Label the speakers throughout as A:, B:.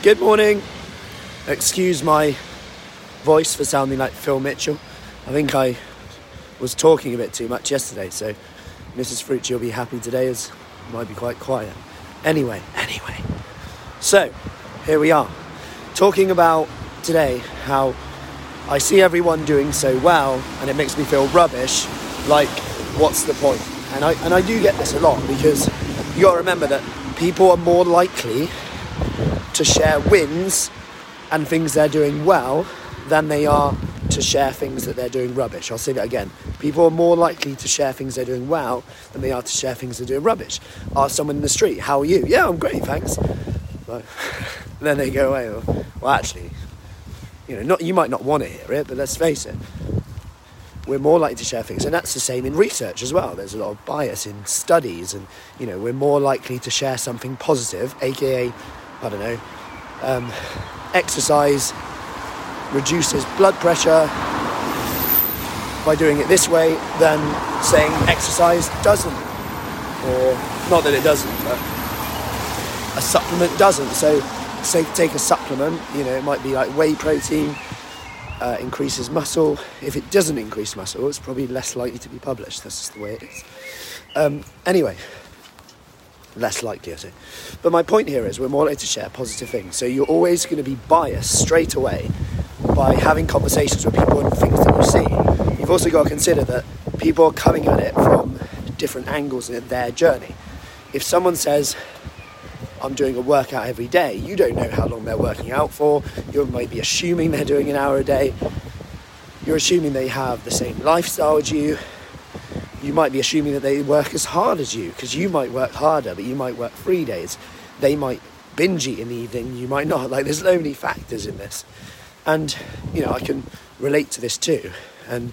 A: Good morning. Excuse my voice for sounding like Phil Mitchell. I think I was talking a bit too much yesterday, so Mrs. Frucci will be happy today as it might be quite quiet. Anyway, anyway. So, here we are. Talking about today how I see everyone doing so well and it makes me feel rubbish, like what's the point? And I and I do get this a lot because you gotta remember that people are more likely to share wins and things they're doing well than they are to share things that they're doing rubbish. I'll say that again. People are more likely to share things they're doing well than they are to share things they're doing rubbish. Ask someone in the street, how are you? Yeah, I'm great, thanks. Like, then they go away. Well, well, actually, you know, not, you might not want to hear it, but let's face it. We're more likely to share things, and that's the same in research as well. There's a lot of bias in studies, and you know, we're more likely to share something positive, aka, I don't know, um, exercise reduces blood pressure by doing it this way than saying exercise doesn't. Or, not that it doesn't, but a supplement doesn't. So, say take a supplement, you know, it might be like whey protein, uh, increases muscle. If it doesn't increase muscle, it's probably less likely to be published. That's just the way it is. Um, anyway, less likely, I say. But my point here is we're more likely to share positive things. So you're always going to be biased straight away by having conversations with people and things that you see. You've also got to consider that people are coming at it from different angles in their journey. If someone says, I'm doing a workout every day, you don't know how long they're working out for. You might be assuming they're doing an hour a day. You're assuming they have the same lifestyle as you. You might be assuming that they work as hard as you because you might work harder, but you might work three days. They might binge eat in the evening, you might not. Like, there's so many factors in this. And, you know, I can relate to this too. And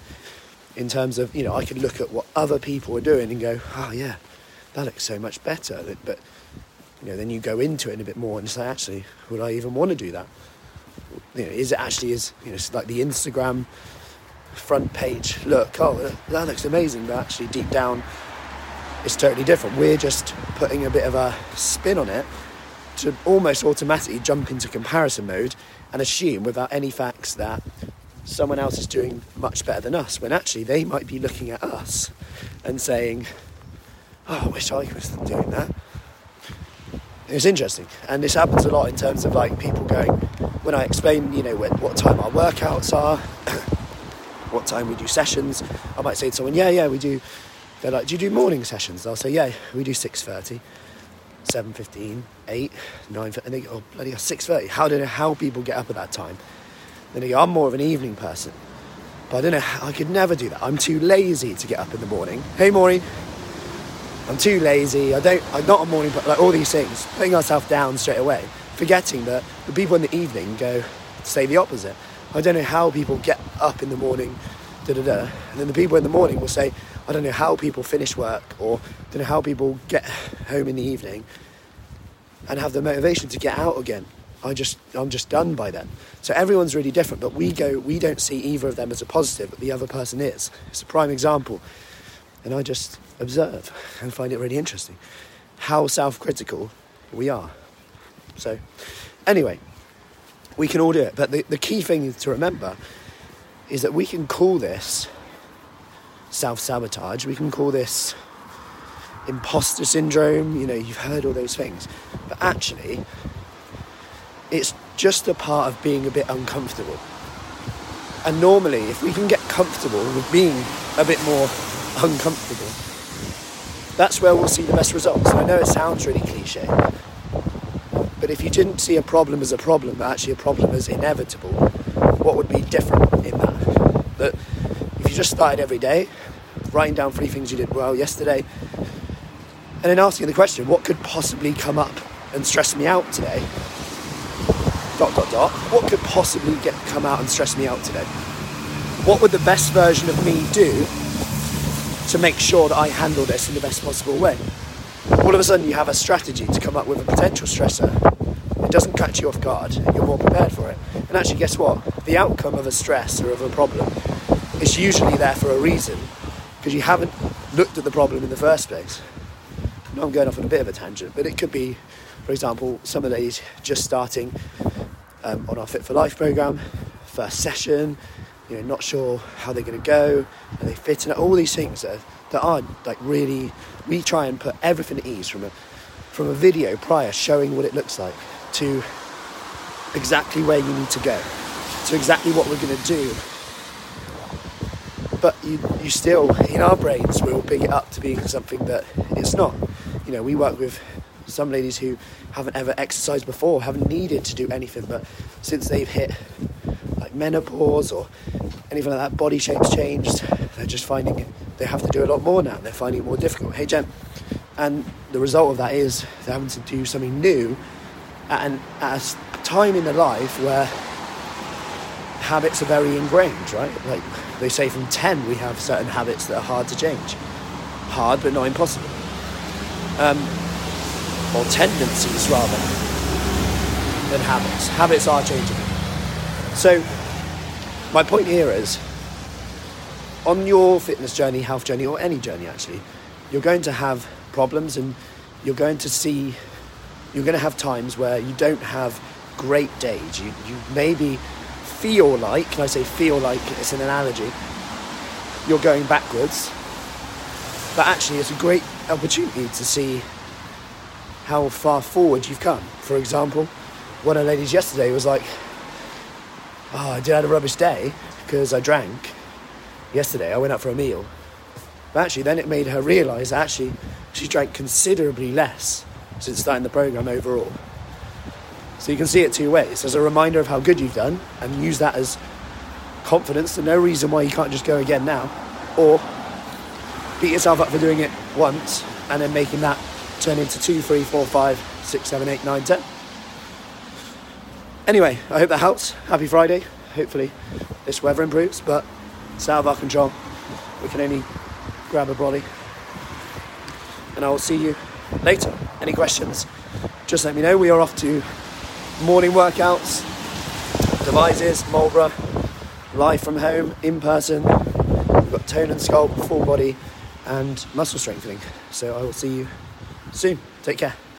A: in terms of, you know, I can look at what other people are doing and go, oh, yeah, that looks so much better. But, you know, then you go into it a bit more and say, actually, would I even want to do that? You know, is it actually is, you know, like the Instagram front page look, oh, that looks amazing, but actually deep down, it's totally different. We're just putting a bit of a spin on it to almost automatically jump into comparison mode and assume without any facts that someone else is doing much better than us when actually they might be looking at us and saying, Oh, I wish I was doing that. It's interesting, and this happens a lot in terms of like people going when I explain, you know, when, what time our workouts are, what time we do sessions. I might say to someone, "Yeah, yeah, we do." They're like, "Do you do morning sessions?" I'll say, "Yeah, we do 6.30, 7.15, 8, 9, and they go, oh, bloody 6.30. How do I know how people get up at that time? Then they go, I'm more of an evening person. But I don't know, I could never do that. I'm too lazy to get up in the morning. Hey, Maureen. I'm too lazy. I don't, I'm not a morning, but like all these things, putting ourselves down straight away, forgetting that the people in the evening go say the opposite. I don't know how people get up in the morning, da da da. And then the people in the morning will say, I don't know how people finish work or I don't know how people get home in the evening and have the motivation to get out again. I just I'm just done by then. So everyone's really different, but we go we don't see either of them as a positive, but the other person is. It's a prime example. And I just observe and find it really interesting how self-critical we are. So anyway, we can all do it. But the, the key thing to remember is that we can call this self sabotage. We can call this imposter syndrome. You know, you've heard all those things. But actually, it's just a part of being a bit uncomfortable. And normally, if we can get comfortable with being a bit more uncomfortable, that's where we'll see the best results. I know it sounds really cliche, but if you didn't see a problem as a problem, but actually a problem as inevitable, what would be different in that? That if you just started every day, writing down three things you did well yesterday, and then asking the question, what could possibly come up and stress me out today? Dot dot dot. What could possibly get come out and stress me out today? What would the best version of me do to make sure that I handle this in the best possible way? All of a sudden, you have a strategy to come up with a potential stressor. It doesn't catch you off guard, and you're more prepared for it. And actually, guess what? The outcome of a stress or of a problem is usually there for a reason because you haven't looked at the problem in the first place. Now I'm going off on a bit of a tangent, but it could be For example, some of the ladies just starting um, on our Fit for Life program, first session, you know, not sure how they're going to go, are they fit, and all these things that, that are like really, we try and put everything at ease from a from a video prior showing what it looks like to exactly where you need to go, to exactly what we're going to do. But you, you still, in our brains, we'll pick it up to being something that it's not. You know, we work with some ladies who haven't ever exercised before, haven't needed to do anything, but since they've hit menopause or anything like that, body shape's changed, they're just finding they have to do a lot more now. They're finding it more difficult. Hey, Jen. And the result of that is they're having to do something new at, an, at a time in their life where habits are very ingrained, right? Like they say from 10, we have certain habits that are hard to change. Hard, but not impossible. Um, or tendencies rather than habits. Habits are changing. So, my point here is on your fitness journey, health journey, or any journey actually, you're going to have problems and you're going to see, you're going to have times where you don't have great days. You, you maybe feel like, can I say feel like it's an analogy, you're going backwards, but actually it's a great opportunity to see how far forward you've come. For example, one of the ladies yesterday was like, Oh, I did have a rubbish day because I drank yesterday. I went out for a meal. But actually, then it made her realise actually she drank considerably less since starting the programme overall. So you can see it two ways. As a reminder of how good you've done and use that as confidence. There's no reason why you can't just go again now. Or beat yourself up for doing it once and then making that turn into two, three, four, five, six, seven, eight, nine, ten. Anyway, I hope that helps. Happy Friday. Hopefully, this weather improves, but it's out of our control. We can only grab a brolly. And I will see you later. Any questions? Just let me know. We are off to morning workouts, Devizes, Marlborough, live from home, in person. We've got tone and sculpt, full body, and muscle strengthening. So I will see you soon. Take care.